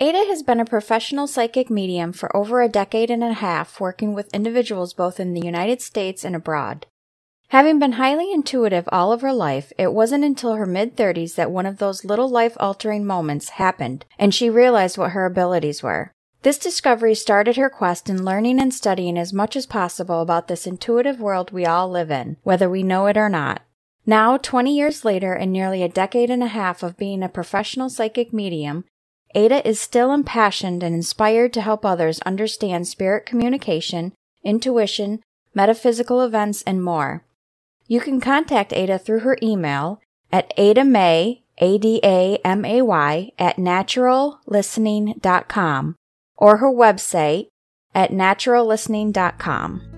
Ada has been a professional psychic medium for over a decade and a half, working with individuals both in the United States and abroad. Having been highly intuitive all of her life, it wasn't until her mid 30s that one of those little life altering moments happened and she realized what her abilities were. This discovery started her quest in learning and studying as much as possible about this intuitive world we all live in, whether we know it or not. Now, 20 years later and nearly a decade and a half of being a professional psychic medium, Ada is still impassioned and inspired to help others understand spirit communication, intuition, metaphysical events, and more. You can contact Ada through her email at adamay, A-D-A-M-A-Y, at naturallistening.com or her website at naturallistening.com.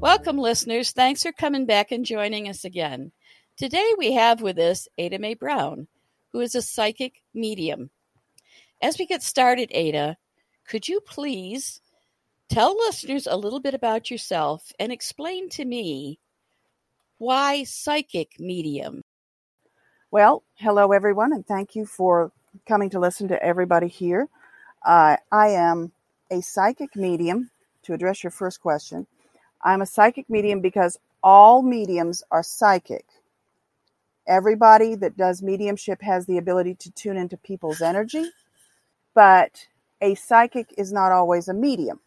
Welcome, listeners. Thanks for coming back and joining us again. Today we have with us Ada Mae Brown, who is a psychic medium. As we get started, Ada, could you please tell listeners a little bit about yourself and explain to me why psychic medium? Well, hello everyone, and thank you for coming to listen to everybody here. Uh, I am a psychic medium. To address your first question, I'm a psychic medium because all mediums are psychic. Everybody that does mediumship has the ability to tune into people's energy, but a psychic is not always a medium.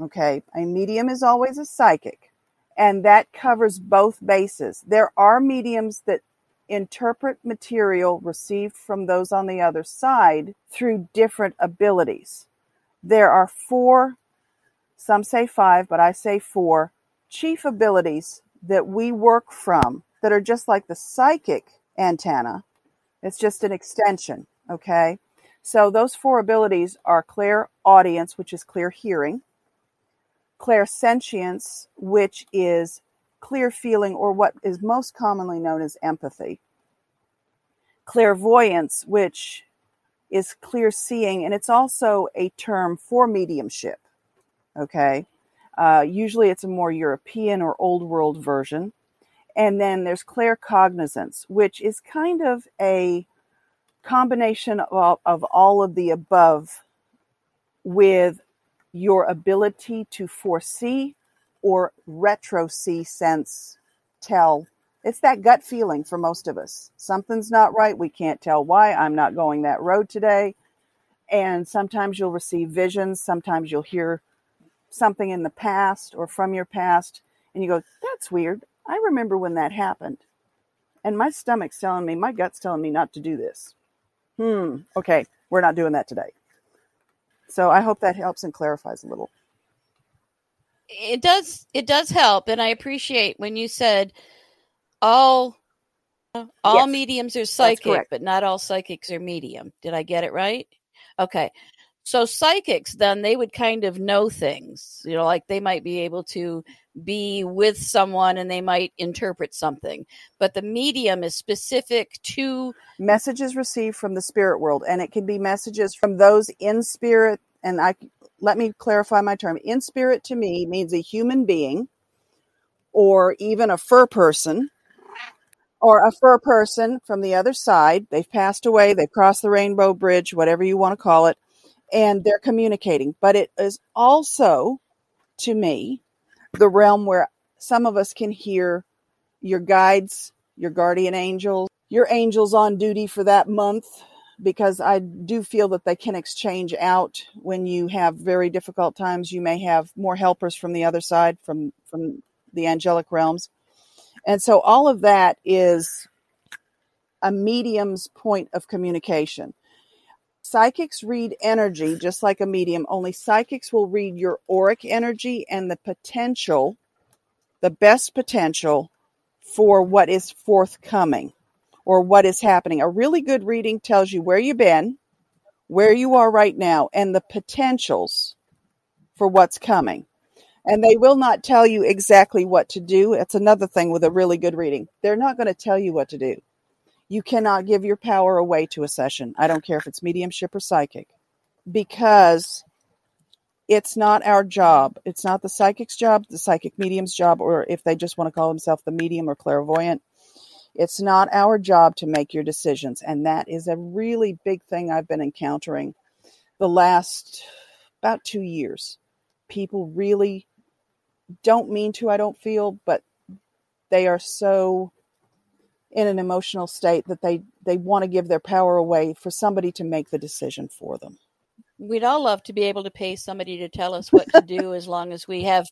Okay, a medium is always a psychic, and that covers both bases. There are mediums that interpret material received from those on the other side through different abilities. There are four some say five, but I say four chief abilities that we work from that are just like the psychic antenna. It's just an extension, okay? So those four abilities are clear audience, which is clear hearing, clairsentience, which is clear feeling or what is most commonly known as empathy, clairvoyance, which is clear seeing, and it's also a term for mediumship. Okay. Uh, usually it's a more European or old world version. And then there's claircognizance, which is kind of a combination of, of all of the above with your ability to foresee or retro see, sense, tell. It's that gut feeling for most of us. Something's not right. We can't tell why. I'm not going that road today. And sometimes you'll receive visions. Sometimes you'll hear something in the past or from your past and you go, that's weird. I remember when that happened. And my stomach's telling me, my gut's telling me not to do this. Hmm, okay, we're not doing that today. So I hope that helps and clarifies a little. It does it does help and I appreciate when you said all all Yes, mediums are psychic, but not all psychics are medium. Did I get it right? Okay. So psychics then they would kind of know things. You know, like they might be able to be with someone and they might interpret something. But the medium is specific to Messages received from the spirit world, and it can be messages from those in spirit. And I let me clarify my term. In spirit to me means a human being, or even a fur person, or a fur person from the other side. They've passed away. They've crossed the rainbow bridge, whatever you want to call it, and they're communicating. But it is also, to me, the realm where some of us can hear your guides, your guardian angels, your angels on duty for that month, because I do feel that they can exchange out when you have very difficult times. You may have more helpers from the other side, from from the angelic realms, and so all of that is a medium's point of communication. Psychics read energy just like a medium, only psychics will read your auric energy and the potential, the best potential for what is forthcoming or what is happening. A really good reading tells you where you've been, where you are right now, and the potentials for what's coming. And they will not tell you exactly what to do. It's another thing with a really good reading. They're not going to tell you what to do. You cannot give your power away to a session. I don't care if it's mediumship or psychic, because it's not our job. It's not the psychic's job, the psychic medium's job, or if they just want to call themselves the medium or clairvoyant. It's not our job to make your decisions. And that is a really big thing I've been encountering the last about two years. People really don't mean to, I don't feel, but they are so in an emotional state that they, they want to give their power away for somebody to make the decision for them. We'd all love to be able to pay somebody to tell us what to do as long as we have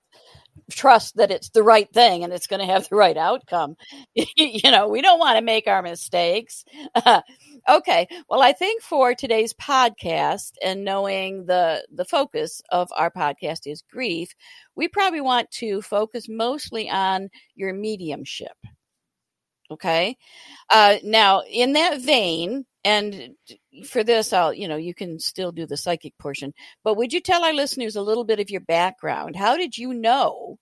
trust that it's the right thing and it's going to have the right outcome. you know, we don't want to make our mistakes. okay. Well, I think for today's podcast and knowing the the focus of our podcast is grief, we probably want to focus mostly on your mediumship. Okay. Uh, now, in that vein, and for this, I'll, you know, you can still do the psychic portion, but would you tell our listeners a little bit of your background? How did you know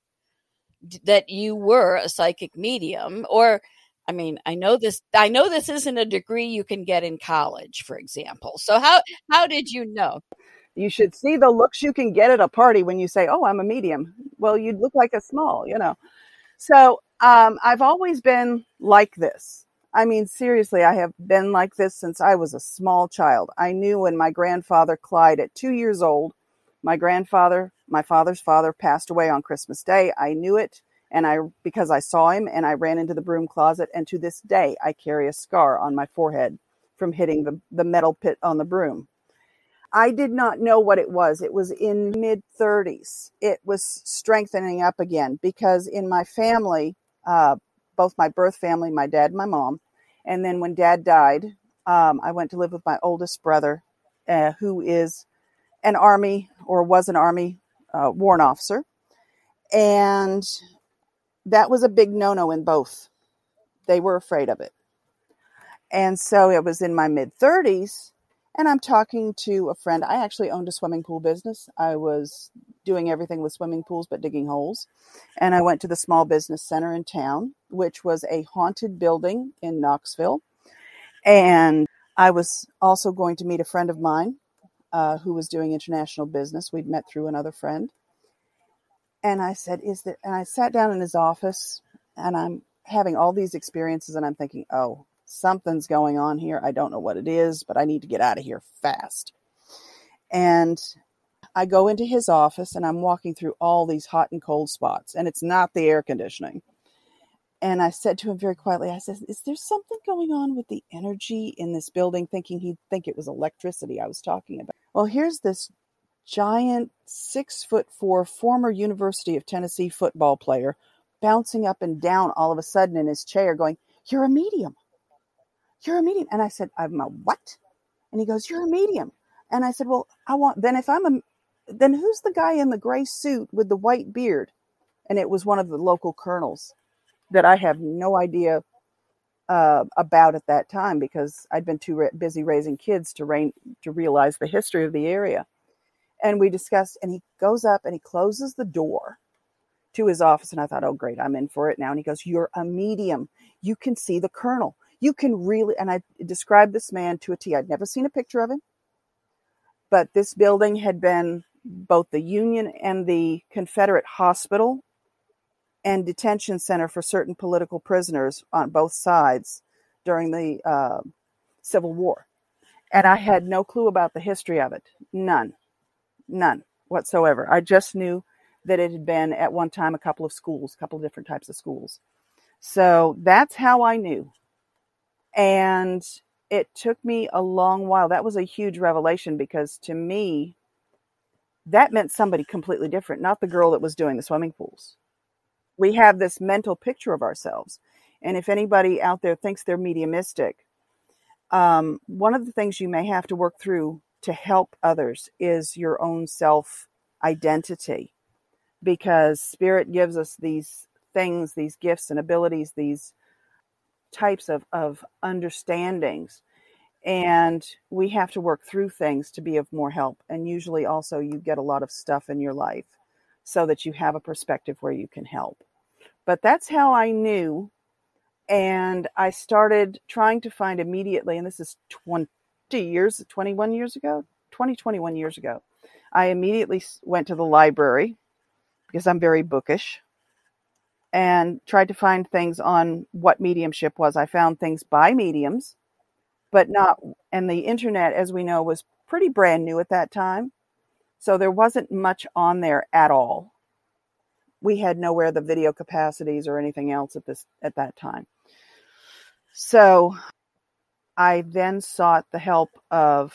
that you were a psychic medium? Or, I mean, I know this, I know this isn't a degree you can get in college, for example. So how, how did you know? You should see the looks you can get at a party when you say, Oh, I'm a medium. Well, you'd look like a small, you know. So um, I've always been like this. I mean, seriously, I have been like this since I was a small child. I knew when my grandfather Clyde, at two years old, my grandfather, my father's father, passed away on Christmas Day. I knew it, and I because I saw him, and I ran into the broom closet. And to this day, I carry a scar on my forehead from hitting the, the metal pit on the broom. I did not know what it was. It was in mid 30s. It was strengthening up again because in my family, uh, both my birth family, my dad my mom, and then when dad died, um, I went to live with my oldest brother, uh, who is an army or was an army uh, warrant officer. And that was a big no no in both. They were afraid of it. And so it was in my mid 30s and I'm talking to a friend. I actually owned a swimming pool business. I was doing everything with swimming pools but digging holes. And I went to the small business center in town, which was a haunted building in Knoxville. And I was also going to meet a friend of mine uh, who was doing international business. We'd met through another friend. And I said, Is there, and I sat down in his office and I'm having all these experiences and I'm thinking, oh, something's going on here. I don't know what it is, but I need to get out of here fast. And I go into his office and I'm walking through all these hot and cold spots, and it's not the air conditioning. And I said to him very quietly, I said, Is there something going on with the energy in this building? Thinking he'd think it was electricity I was talking about. Well, here's this giant six foot four former University of Tennessee football player bouncing up and down all of a sudden in his chair, going, You're a medium. You're a medium. And I said, I'm a what? And he goes, You're a medium. And I said, Well, I want, then if I'm a, then who's the guy in the gray suit with the white beard? And it was one of the local colonels that I have no idea uh, about at that time because I'd been too busy raising kids to rain, to realize the history of the area. And we discussed, and he goes up and he closes the door to his office. And I thought, oh, great, I'm in for it now. And he goes, You're a medium. You can see the colonel you can really, and I described this man to a T. I'd never seen a picture of him, but this building had been both the Union and the Confederate hospital and detention center for certain political prisoners on both sides during the uh, Civil War. And I had no clue about the history of it. None. None whatsoever. I just knew that it had been at one time a couple of schools, a couple of different types of schools. So that's how I knew and it took me a long while. That was a huge revelation because to me, that meant somebody completely different, not the girl that was doing the swimming pools. We have this mental picture of ourselves. And if anybody out there thinks they're mediumistic, um, one of the things you may have to work through to help others is your own self identity because spirit gives us these things, these gifts and abilities, these types of, of understandings. And we have to work through things to be of more help. And usually, also, you get a lot of stuff in your life so that you have a perspective where you can help. But that's how I knew. And I started trying to find immediately, and this is 20 years, 21 years ago, 20, 21 years ago. I immediately went to the library because I'm very bookish and tried to find things on what mediumship was. I found things by mediums, but not, and the internet, as we know, was pretty brand new at that time. So there wasn't much on there at all. We had nowhere the video capacities or anything else at this at that time. So I then sought the help of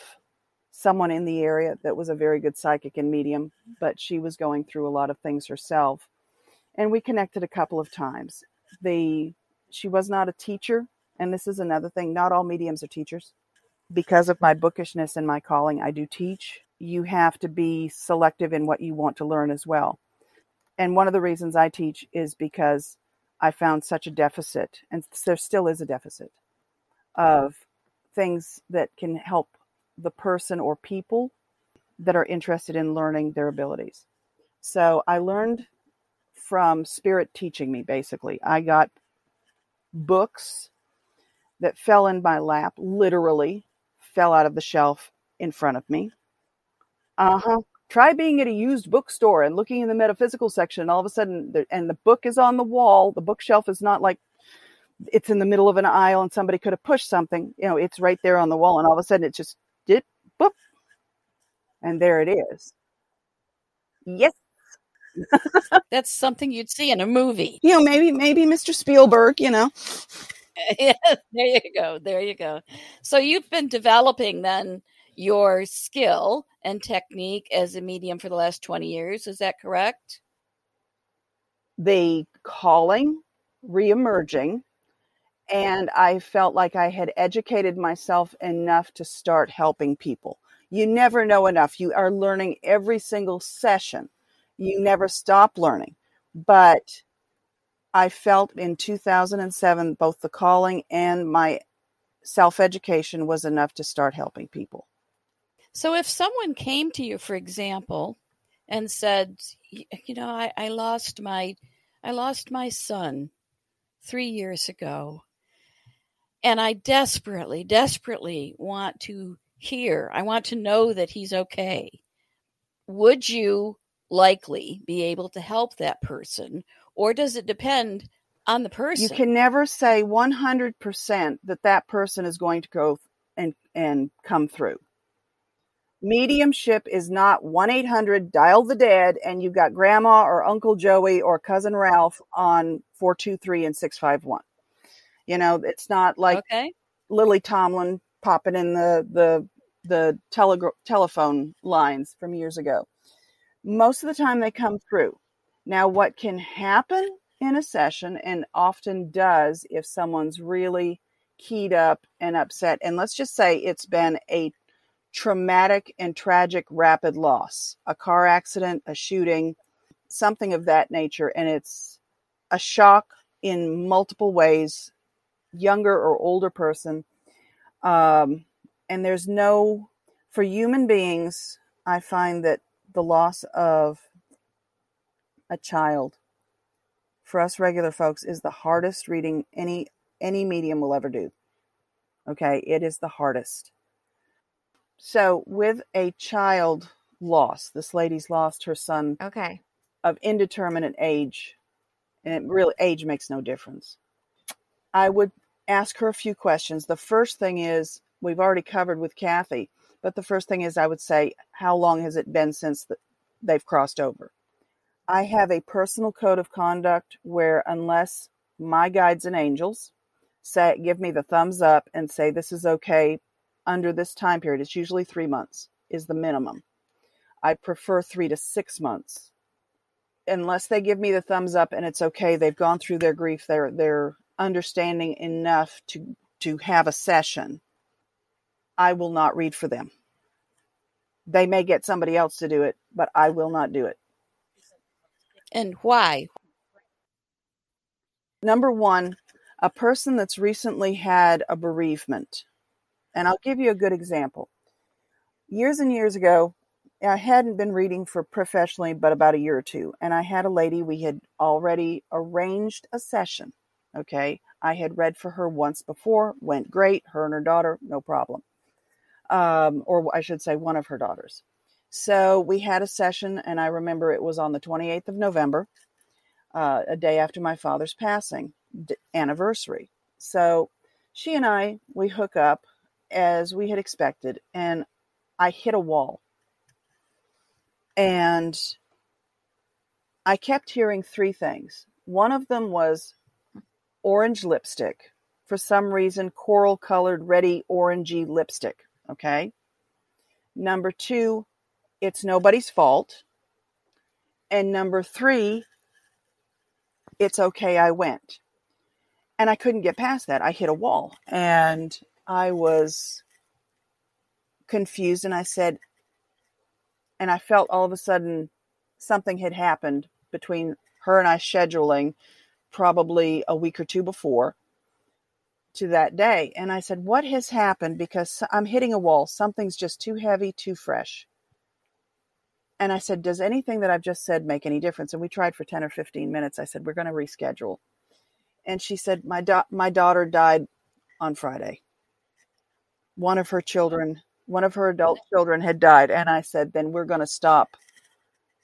someone in the area that was a very good psychic and medium, but she was going through a lot of things herself and we connected a couple of times. The she was not a teacher, and this is another thing. Not all mediums are teachers. Because of my bookishness and my calling, I do teach. You have to be selective in what you want to learn as well. And one of the reasons I teach is because I found such a deficit, and there still is a deficit of things that can help the person or people that are interested in learning their abilities. So I learned from spirit teaching me basically. I got books that fell in my lap, literally fell out of the shelf in front of me. Uh-huh. Try being at a used bookstore and looking in the metaphysical section, all of a sudden, and the book is on the wall. The bookshelf is not like it's in the middle of an aisle and somebody could have pushed something. You know, it's right there on the wall, and all of a sudden it just did boop, and there it is. Yes, That's something you'd see in a movie. You know, maybe maybe Mr. Spielberg, you know. yes, there you go. There you go. So you've been developing then your skill and technique as a medium for the last 20 years. Is that correct? The calling reemerging and I felt like I had educated myself enough to start helping people. You never know enough. You are learning every single session you never stop learning. But I felt in 2007 both the calling and my self education was enough to start helping people. So, if someone came to you, for example, and said, "You know, I, I lost my, I lost my son three years ago, and I desperately, desperately want to hear, I want to know that he's okay," would you likely be able to help that person? Or does it depend on the person? You can never say 100% that that person is going to go and, and come through. Mediumship is not 1 800 dial the dead and you've got grandma or Uncle Joey or cousin Ralph on 423 and 651. You know, it's not like okay. Lily Tomlin popping in the, the, the tele- telephone lines from years ago most of the time they come through. Now, what can happen in a session and often does if someone's really keyed up and upset, and let's just say it's been a traumatic and tragic rapid loss, a car accident, a shooting, something of that nature, and it's a shock in multiple ways, younger or older person. Um, and there's no, for human beings, I find that the loss of a child for us regular folks is the hardest reading any any medium will ever do. Okay, it is the hardest. So with a child loss, this lady's lost her son okay of indeterminate age and it really age makes no difference. I would ask her a few questions. The first thing is we've already covered with Kathy but the first thing is, I would say, how long has it been since the, they've crossed over? I have a personal code of conduct where, unless my guides and angels say, give me the thumbs up and say this is okay under this time period, it's usually three months is the minimum. I prefer three to six months. Unless they give me the thumbs up and it's okay, they've gone through their grief, they're they're understanding enough to to have a session I will not read for them. They may get somebody else to do it, but I will not do it. And why? Number one, a person that's recently had a bereavement. And I'll give you a good example. Years and years ago, I hadn't been reading for professionally but about a year or two. And I had a lady, we had already arranged a session. Okay. I had read for her once before, went great. Her and her daughter, no problem. Um, or I should say, one of her daughters. So we had a session, and I remember it was on the 28th of November, uh, a day after my father's passing d- anniversary. So she and I, we hook up as we had expected, and I hit a wall. And I kept hearing three things. One of them was orange lipstick. For some reason, coral colored, ready orangey lipstick. Okay. Number two, it's nobody's fault. And number three, it's okay, I went. And I couldn't get past that. I hit a wall and I was confused and I said, and I felt all of a sudden something had happened between her and I scheduling probably a week or two before to that day. And I said, What has happened? Because I'm hitting a wall. Something's just too heavy, too fresh. And I said, Does anything that I've just said make any difference? And we tried for 10 or 15 minutes. I said, We're going to reschedule. And she said, My, da- my daughter died on Friday. One of her children, one of her adult children had died. And I said, Then we're going to stop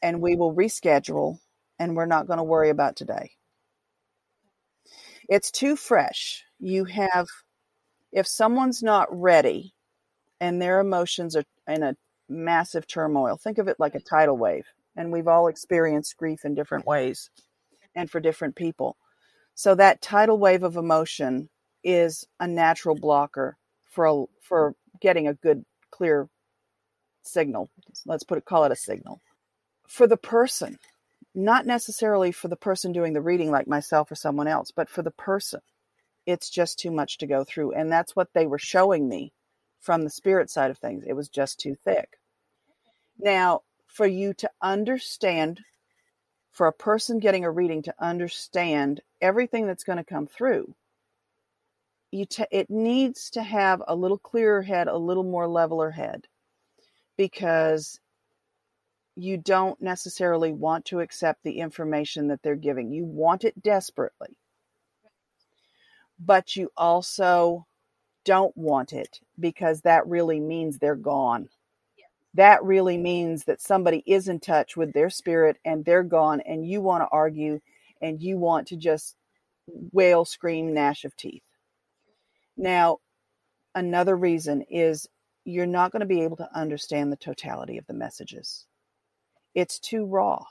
and we will reschedule and we're not going to worry about today. It's too fresh. You have, if someone's not ready and their emotions are in a massive turmoil, think of it like a tidal wave. And we've all experienced grief in different ways and for different people. So that tidal wave of emotion is a natural blocker for a, for getting a good clear signal. Let's put it call it a signal. For the person, not necessarily for the person doing the reading like myself or someone else, but for the person. It's just too much to go through. And that's what they were showing me from the spirit side of things. It was just too thick. Now, for you to understand, for a person getting a reading to understand everything that's going to come through, you t- it needs to have a little clearer head, a little more leveler head, because you don't necessarily want to accept the information that they're giving. You want it desperately, but you also don't want it because that really means they're gone. That really means that somebody is in touch with their spirit and they're gone, and you want to argue and you want to just wail, scream, gnash of teeth. Now, another reason is you're not going to be able to understand the totality of the messages it's too raw.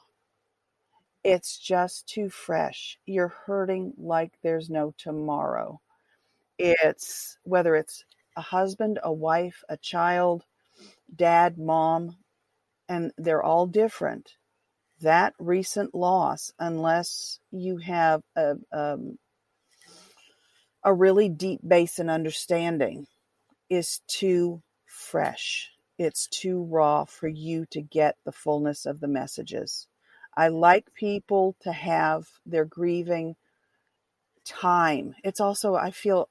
It's just too fresh. You're hurting like there's no tomorrow. It's whether it's a husband, a wife, a child, dad, mom, and they're all different. That recent loss, unless you have a, um, a really deep base in understanding, is too fresh it's too raw for you to get the fullness of the messages. I like people to have their grieving time. It's also I feel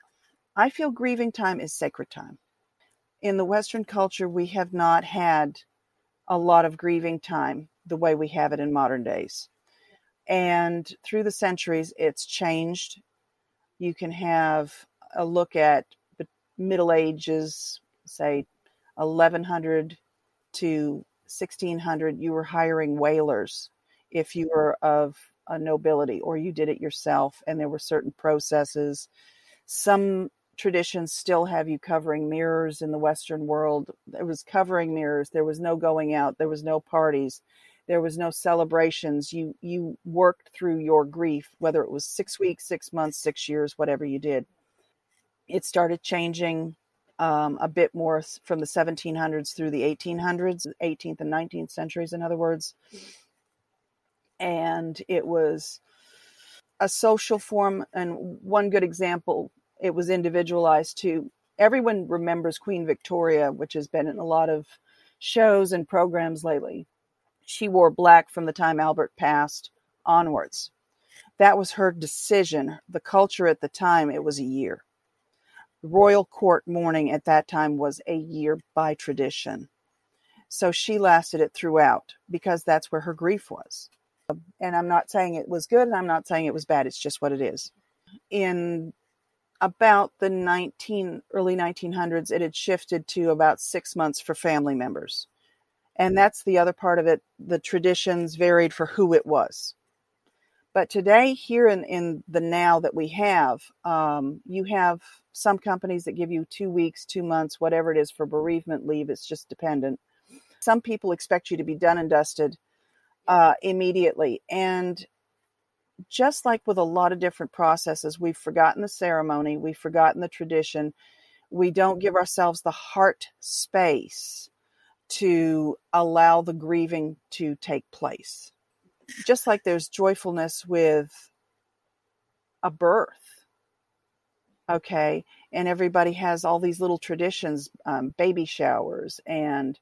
I feel grieving time is sacred time. In the western culture we have not had a lot of grieving time the way we have it in modern days. And through the centuries it's changed. You can have a look at the Middle Ages, say 1100 to 1600 you were hiring wailers if you were of a nobility or you did it yourself and there were certain processes. Some traditions still have you covering mirrors in the western world. It was covering mirrors. There was no going out. There was no parties. There was no celebrations. You you worked through your grief whether it was 6 weeks 6 months 6 years whatever you did. It started changing um, a bit more from the 1700s through the 1800s, 18th and 19th centuries, in other words. And it was a social form. And one good example, it was individualized too. Everyone remembers Queen Victoria, which has been in a lot of shows and programs lately. She wore black from the time Albert passed onwards. That was her decision. The culture at the time, it was a year. Royal court mourning at that time was a year by tradition. So she lasted it throughout because that's where her grief was. And I'm not saying it was good and I'm not saying it was bad. It's just what it is. In about the 19 early 1900s it had shifted to about 6 months for family members. And that's the other part of it. The traditions varied for who it was. But today, here in, in the now that we have, um, you have some companies that give you two weeks, two months, whatever it is for bereavement leave. It's just dependent. Some people expect you to be done and dusted uh, immediately. And just like with a lot of different processes, we've forgotten the ceremony, we've forgotten the tradition, we don't give ourselves the heart space to allow the grieving to take place. Just like there's joyfulness with a birth, okay, and everybody has all these little traditions, um, baby showers and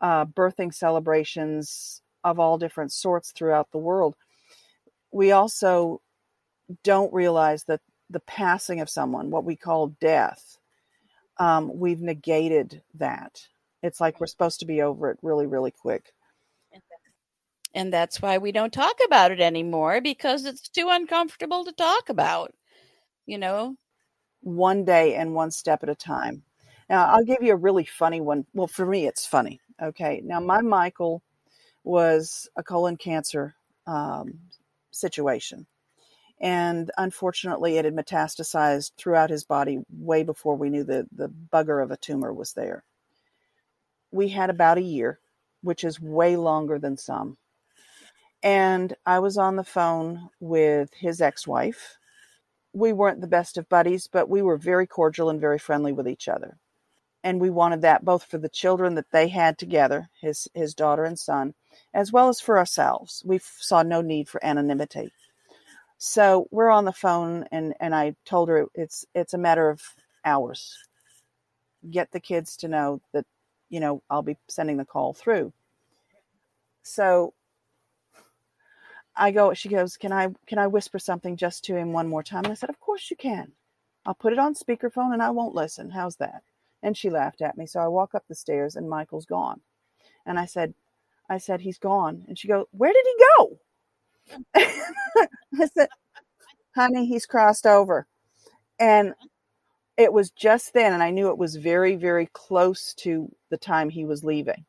uh, birthing celebrations of all different sorts throughout the world. We also don't realize that the passing of someone, what we call death, um, we've negated that it's like we're supposed to be over it really, really quick. And that's why we don't talk about it anymore because it's too uncomfortable to talk about, you know? One day and one step at a time. Now, I'll give you a really funny one. Well, for me, it's funny. Okay. Now, my Michael was a colon cancer um, situation. And unfortunately, it had metastasized throughout his body way before we knew the, the bugger of a tumor was there we had about a year, which is way longer than some. And I was on the phone with his ex wife. We weren't the best of buddies, but we were very cordial and very friendly with each other. And we wanted that both for the children that they had together, his, his daughter and son, as well as for ourselves. We saw no need for anonymity. So we're on the phone, and, and I told her it's it's a matter of hours. Get the kids to know that you know, I'll be sending the call through. So I go, she goes, Can I can I whisper something just to him one more time? And I said, Of course you can. I'll put it on speakerphone and I won't listen. How's that? And she laughed at me. So I walk up the stairs and Michael's gone. And I said, I said, he's gone. And she goes, Where did he go? I said, honey, he's crossed over. And it was just then, and I knew it was very, very close to the time he was leaving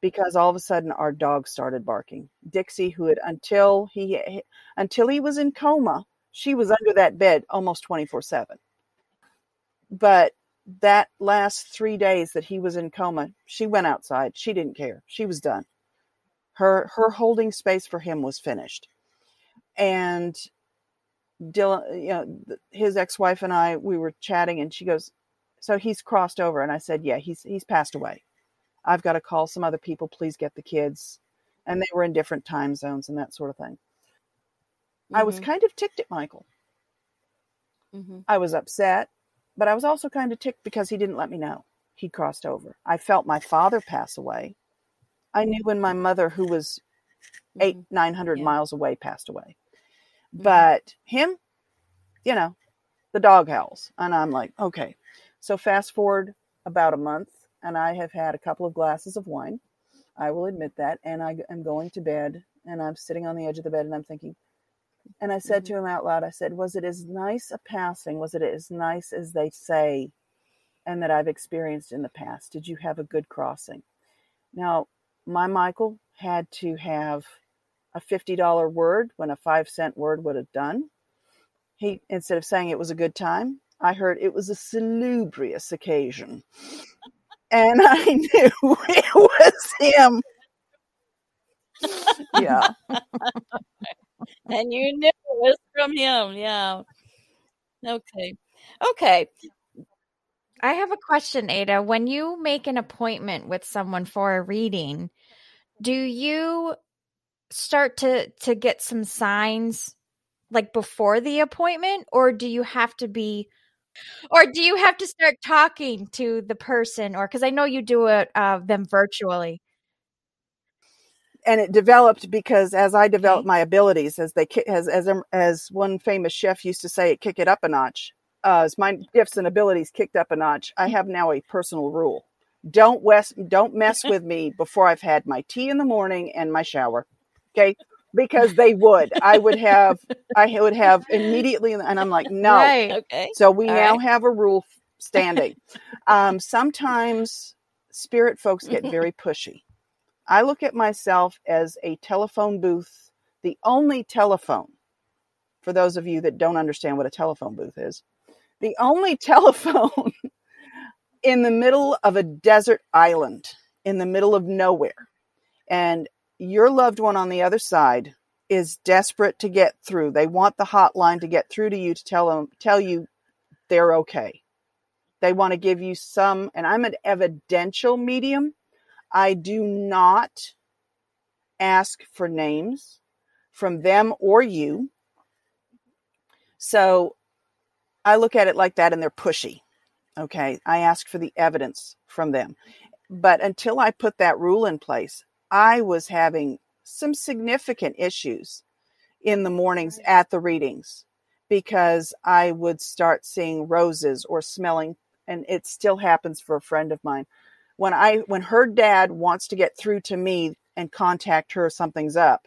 because all of a sudden our dog started barking. Dixie, who had until he until he was in coma, she was under that bed almost 24/7. But that last 3 days that he was in coma, she went outside. She didn't care. She was done. Her her holding space for him was finished. And Dylan, you know, his ex-wife and I, we were chatting, and she goes, "So he's crossed over," and I said, "Yeah, he's he's passed away. I've got to call some other people. Please get the kids." And they were in different time zones and that sort of thing. Mm-hmm. I was mm-hmm. kind of ticked at Michael. Mm-hmm. I was upset, but I was also kind of ticked because he didn't let me know he crossed over. I felt my father pass away. I knew when my mother, who was 8 mm-hmm. 900 yeah. miles away, passed away. Mm-hmm. But him, you know, the dog howls. And I'm like, okay. So fast forward about a month, and I have had a couple of glasses of wine. I will admit that. And I am going to bed, and I'm sitting on the edge of the bed, and I'm thinking, and I said mm-hmm. to him out loud, I said, Was it as nice a passing? Was it as nice as they say and that I've experienced in the past? Did you have a good crossing? Now, my Michael had to have a $50 word when a five cent word would have done. He, instead of saying it was a good time, I heard it was a salubrious occasion. And I knew it was him. yeah. and you knew it was from him. Yeah. Okay. Okay. I have a question, Ada. When you make an appointment with someone for a reading, do you start to to get some signs like before the appointment or do you have to be or do you have to start talking to the person or because i know you do it uh, them virtually and it developed because as I developed okay. my abilities, as they as as as one famous chef used to say, it kick it up a notch. Uh, as my gifts and abilities kicked up a notch, I have now a personal rule: don't west, don't mess with me before I've had my tea in the morning and my shower. Okay, because they would. I would have, I would have immediately, and I'm like, no. Right. Okay. So we All now right. have a rule standing. um, sometimes spirit folks get very pushy. I look at myself as a telephone booth, the only telephone, for those of you that don't understand what a telephone booth is, the only telephone in the middle of a desert island, in the middle of nowhere. And your loved one on the other side is desperate to get through. They want the hotline to get through to you to tell them tell you they're okay. They want to give you some and I'm an evidential medium. I do not ask for names from them or you. So I look at it like that and they're pushy. Okay. I ask for the evidence from them. But until I put that rule in place, I was having some significant issues in the mornings at the readings because I would start seeing roses or smelling, and it still happens for a friend of mine. When I when her dad wants to get through to me and contact her, something's up.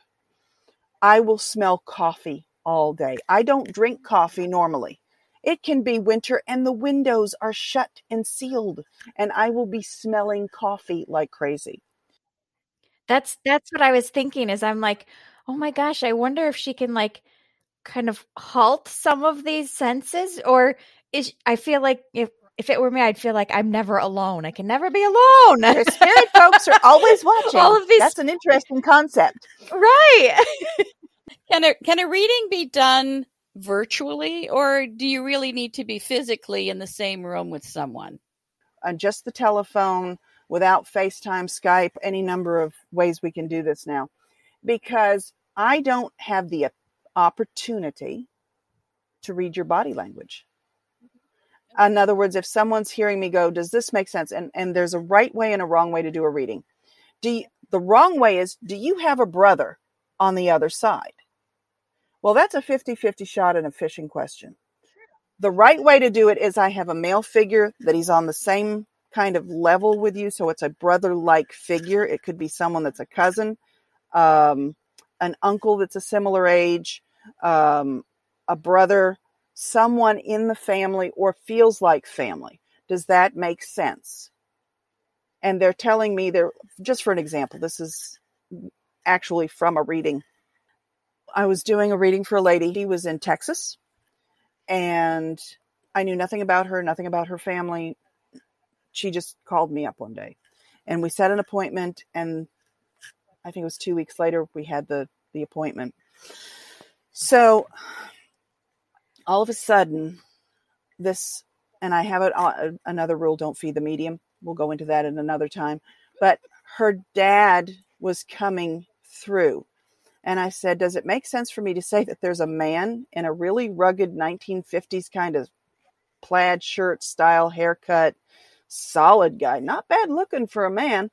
I will smell coffee all day. I don't drink coffee normally. It can be winter and the windows are shut and sealed, and I will be smelling coffee like crazy. That's that's what I was thinking is I'm like, "Oh my gosh, I wonder if she can like kind of halt some of these senses or is I feel like if if it were me, I'd feel like I'm never alone. I can never be alone. spirit folks are always watching. All of these. That's an interesting concept, right? can a can a reading be done virtually, or do you really need to be physically in the same room with someone? On just the telephone, without FaceTime, Skype, any number of ways we can do this now. Because I don't have the opportunity to read your body language. In other words, if someone's hearing me go, does this make sense? And and there's a right way and a wrong way to do a reading. Do you, the wrong way is do you have a brother on the other side? Well, that's a 50-50 shot in a fishing question. The right way to do it is I have a male figure that he's on the same kind of level with you. So it's a brother like figure. It could be someone that's a cousin, um, an uncle that's a similar age, um, a brother, someone in the family or feels like family. Does that make sense? And they're telling me they're just for an example, this is actually from a reading. I was doing a reading for a lady. He was in Texas and I knew nothing about her, nothing about her family, she just called me up one day and we set an appointment and I think it was two weeks later we had the the appointment. So all of a sudden, this and I have a, another rule: don't feed the medium. We'll go into that in another time. But her dad was coming through, and I said, "Does it make sense for me to say that there's a man in a really rugged 1950s kind of plaid shirt style haircut, solid guy, not bad looking for a man,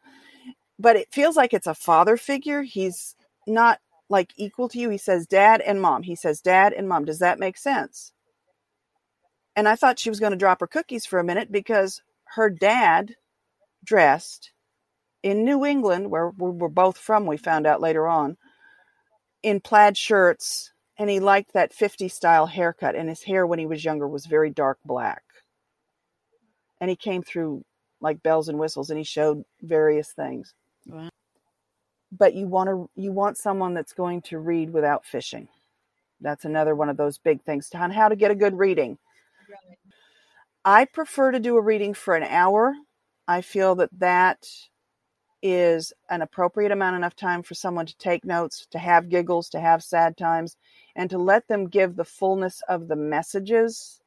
but it feels like it's a father figure. He's not like equal to you. He says dad and mom. He says dad and mom. Does that make sense? And I thought she was going to drop her cookies for a minute because her dad dressed in New England, where we were both from, we found out later on, in plaid shirts. And he liked that 50 style haircut. And his hair when he was younger was very dark black and he came through like bells and whistles and he showed various things. Wow. But you want to you want someone that's going to read without fishing. That's another one of those big things on how to get a good reading. I prefer to do a reading for an hour. I feel that that is an appropriate amount enough time for someone to take notes, to have giggles, to have sad times, and to let them give the fullness of the messages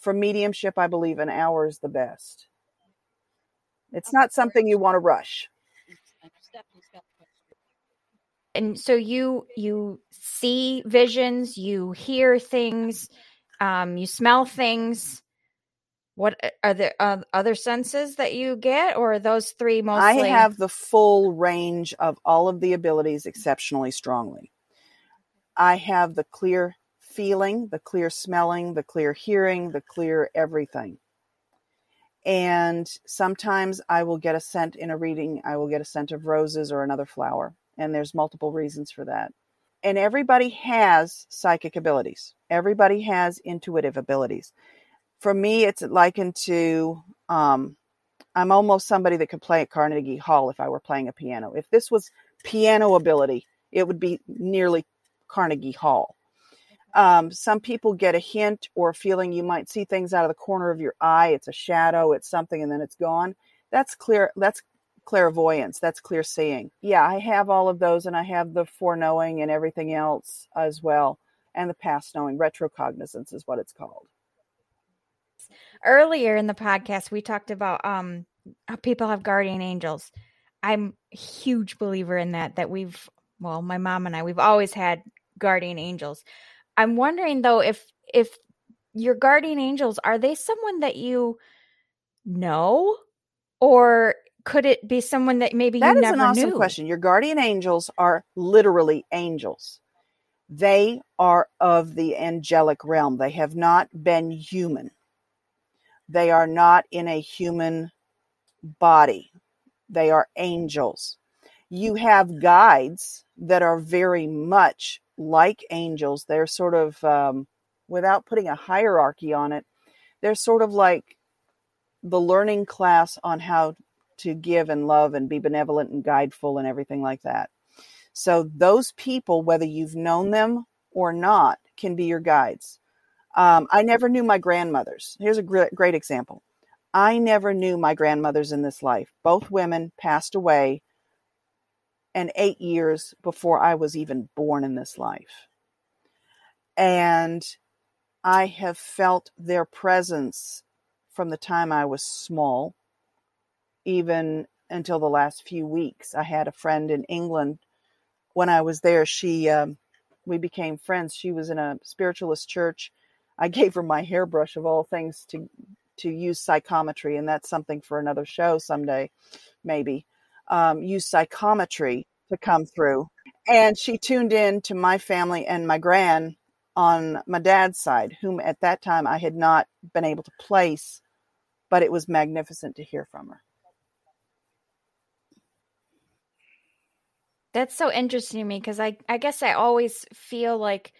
for mediumship, I believe an hour is the best. It's not something you want to rush. And so you you see visions, you hear things, um, you smell things. What are there uh, other senses that you get, or are those three mostly? I have the full range of all of the abilities exceptionally strongly. I have the clear feeling, the clear smelling, the clear hearing, the clear everything. And sometimes I will get a scent in a reading, I will get a scent of roses or another flower. And there's multiple reasons for that. And everybody has psychic abilities, everybody has intuitive abilities. For me, it's likened to um, I'm almost somebody that could play at Carnegie Hall if I were playing a piano. If this was piano ability, it would be nearly Carnegie Hall. Um, some people get a hint or a feeling you might see things out of the corner of your eye. It's a shadow, it's something, and then it's gone. That's clear. That's clairvoyance. That's clear seeing. Yeah, I have all of those, and I have the foreknowing and everything else as well, and the past knowing. Retrocognizance is what it's called. Earlier in the podcast, we talked about um how people have guardian angels. I'm a huge believer in that. That we've well, my mom and I, we've always had guardian angels. I'm wondering though if if your guardian angels are they someone that you know or could it be someone that maybe That you is an awesome knew? question. Your guardian angels are literally angels. They are of the angelic realm. They have not been human. They are not in a human body. They are angels. You have guides that are very much like angels. They're sort of, um, without putting a hierarchy on it, they're sort of like the learning class on how to give and love and be benevolent and guideful and everything like that. So, those people, whether you've known them or not, can be your guides. Um, I never knew my grandmothers. Here's a great, great example. I never knew my grandmothers in this life. Both women passed away and eight years before I was even born in this life. And I have felt their presence from the time I was small, even until the last few weeks. I had a friend in England when I was there. She, um, we became friends. She was in a spiritualist church. I gave her my hairbrush of all things to to use psychometry, and that's something for another show someday, maybe. Um, use psychometry to come through, and she tuned in to my family and my gran on my dad's side, whom at that time I had not been able to place, but it was magnificent to hear from her. That's so interesting to me because I, I guess I always feel like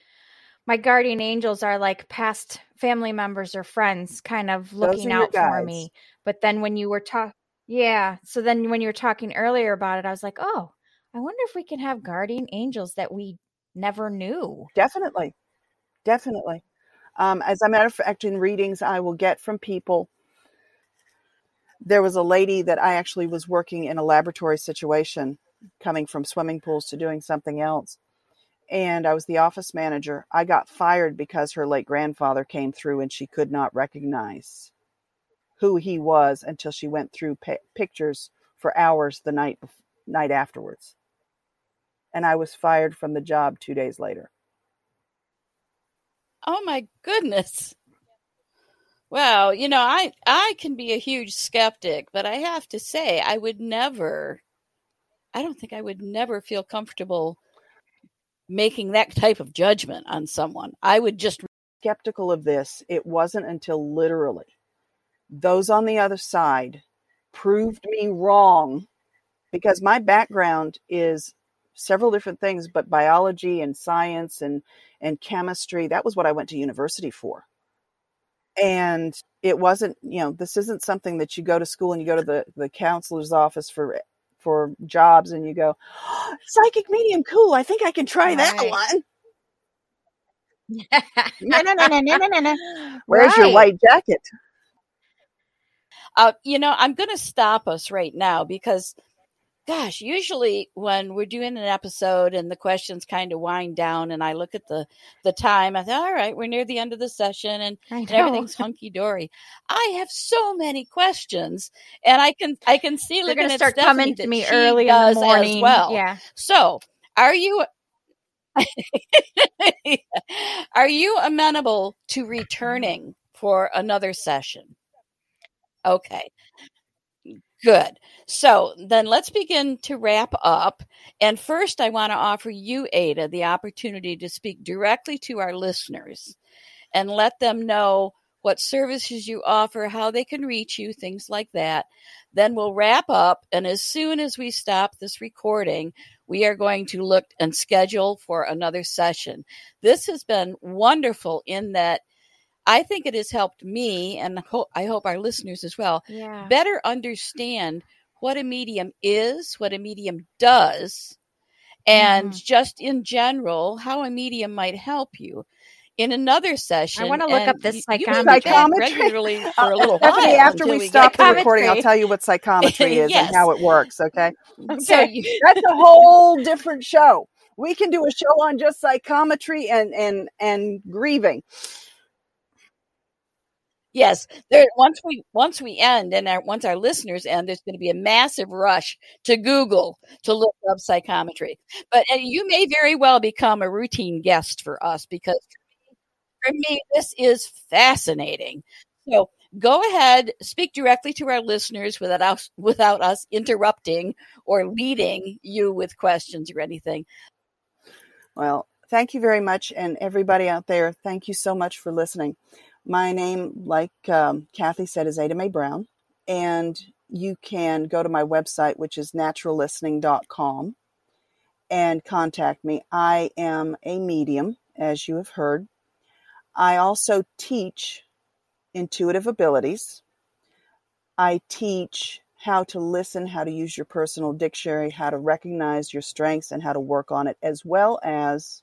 my guardian angels are like past family members or friends kind of looking out for me. But then when you were talking, yeah. So then when you were talking earlier about it, I was like, oh, I wonder if we can have guardian angels that we never knew. Definitely. Definitely. Um, as a matter of fact, in readings I will get from people, there was a lady that I actually was working in a laboratory situation, coming from swimming pools to doing something else. And I was the office manager. I got fired because her late grandfather came through and she could not recognize who he was until she went through pi pictures for hours the night night afterwards. And I was fired from the job two days later. Oh my goodness. Well, you know, I I can be a huge skeptic, but I have to say I would never I don't think I would never feel comfortable making that type of judgment on someone. I would just skeptical of this, it wasn't until literally those on the other side proved me wrong because my background is several different things, but biology and science and, and chemistry, that was what I went to university for. And it wasn't, you know, this isn't something that you go to school and you go to the, the counselor's office for for jobs and you go, oh, psychic medium, cool. I think I can try that one. No, no, no, no, no, no, no. Where's your white jacket? Uh, you know, I'm going to stop us right now because, gosh, usually when we're doing an episode and the questions kind of wind down, and I look at the the time, I thought, all right, we're near the end of the session, and, and everything's hunky dory. I have so many questions, and I can I can see They're going to start Stephanie coming to me early in the morning. as well. Yeah. So, are you are you amenable to returning for another session? Okay. Good. So then let's begin to wrap up. And first, I want to offer you, Ada, the opportunity to speak directly to our listeners and let them know what services you offer, how they can reach you, things like that. Then we'll wrap up. And as soon as we stop this recording, we are going to look and schedule for another session. This has been wonderful in that I think it has helped me, and ho- I hope our listeners as well, Yeah. better understand what a medium is, what a medium does, and Mhm. just in general, how a medium might help you. In another session, I wanna look up this you- you may be back psychometry. regularly for a little while after we we stop the recording, I'll tell you what psychometry is Yes. and how it works, okay? So Okay. you, That's a whole different show. We can do a show on just psychometry and and and grieving. Yes, there. Once we once we end, and our, once our listeners end, there's going to be a massive rush to Google to look up psychometry. But you may very well become a routine guest for us because for me, this is fascinating. So go ahead, speak directly to our listeners without us without us interrupting or leading you with questions or anything. Well, thank you very much, and everybody out there, thank you so much for listening. My name, like um, Kathy said, is Ada Mae Brown, and you can go to my website, which is naturallistening.com, and contact me. I am a medium, as you have heard. I also teach intuitive abilities. I teach how to listen, how to use your personal dictionary, how to recognize your strengths, and how to work on it, as well as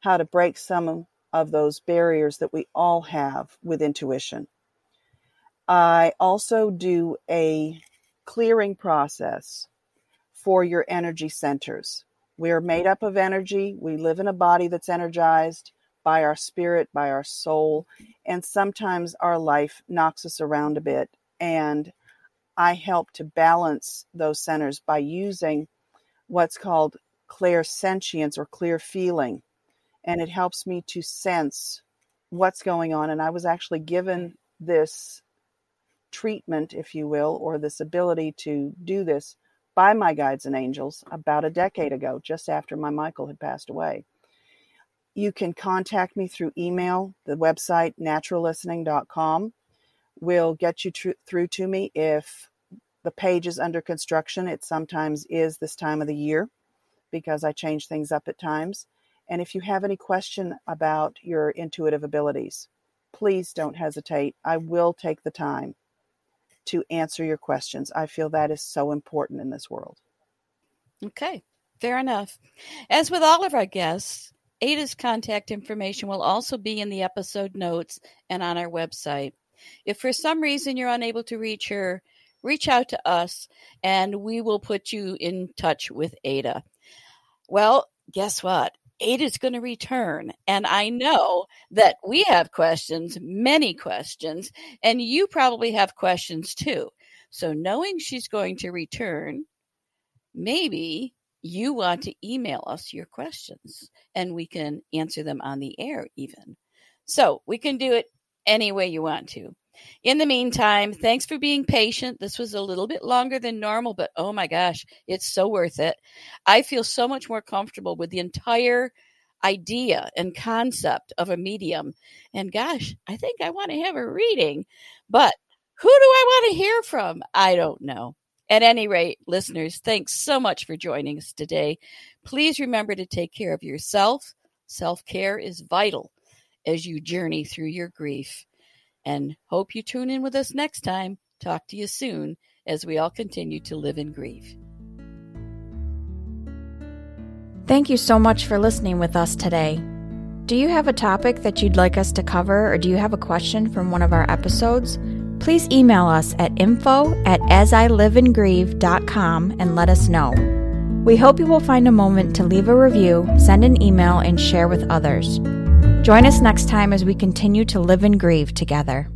how to break some of those barriers that we all have with intuition. I also do a clearing process for your energy centers. We are made up of energy. We live in a body that's energized by our spirit, by our soul, and sometimes our life knocks us around a bit. And I help to balance those centers by using what's called clairsentience or clear feeling. And it helps me to sense what's going on. And I was actually given this treatment, if you will, or this ability to do this by my guides and angels about a decade ago, just after my Michael had passed away. You can contact me through email. The website, naturallistening.com, will get you tr- through to me if the page is under construction. It sometimes is this time of the year because I change things up at times. And if you have any question about your intuitive abilities, please don't hesitate. I will take the time to answer your questions. I feel that is so important in this world. Okay, fair enough. As with all of our guests, Ada's contact information will also be in the episode notes and on our website. If for some reason you're unable to reach her, reach out to us and we will put you in touch with Ada. Well, guess what? Ada's going to return. And I know that we have questions, many questions, and you probably have questions too. So, knowing she's going to return, maybe you want to email us your questions and we can answer them on the air, even. So, we can do it any way you want to. In the meantime, thanks for being patient. This was a little bit longer than normal, but oh my gosh, it's so worth it. I feel so much more comfortable with the entire idea and concept of a medium. And gosh, I think I want to have a reading, but who do I want to hear from? I don't know. At any rate, listeners, thanks so much for joining us today. Please remember to take care of yourself. Self care is vital as you journey through your grief and hope you tune in with us next time. Talk to you soon as we all continue to live in grief. Thank you so much for listening with us today. Do you have a topic that you'd like us to cover, or do you have a question from one of our episodes? Please email us at info at asiliveandgrieve.com and let us know. We hope you will find a moment to leave a review, send an email, and share with others. Join us next time as we continue to live and grieve together.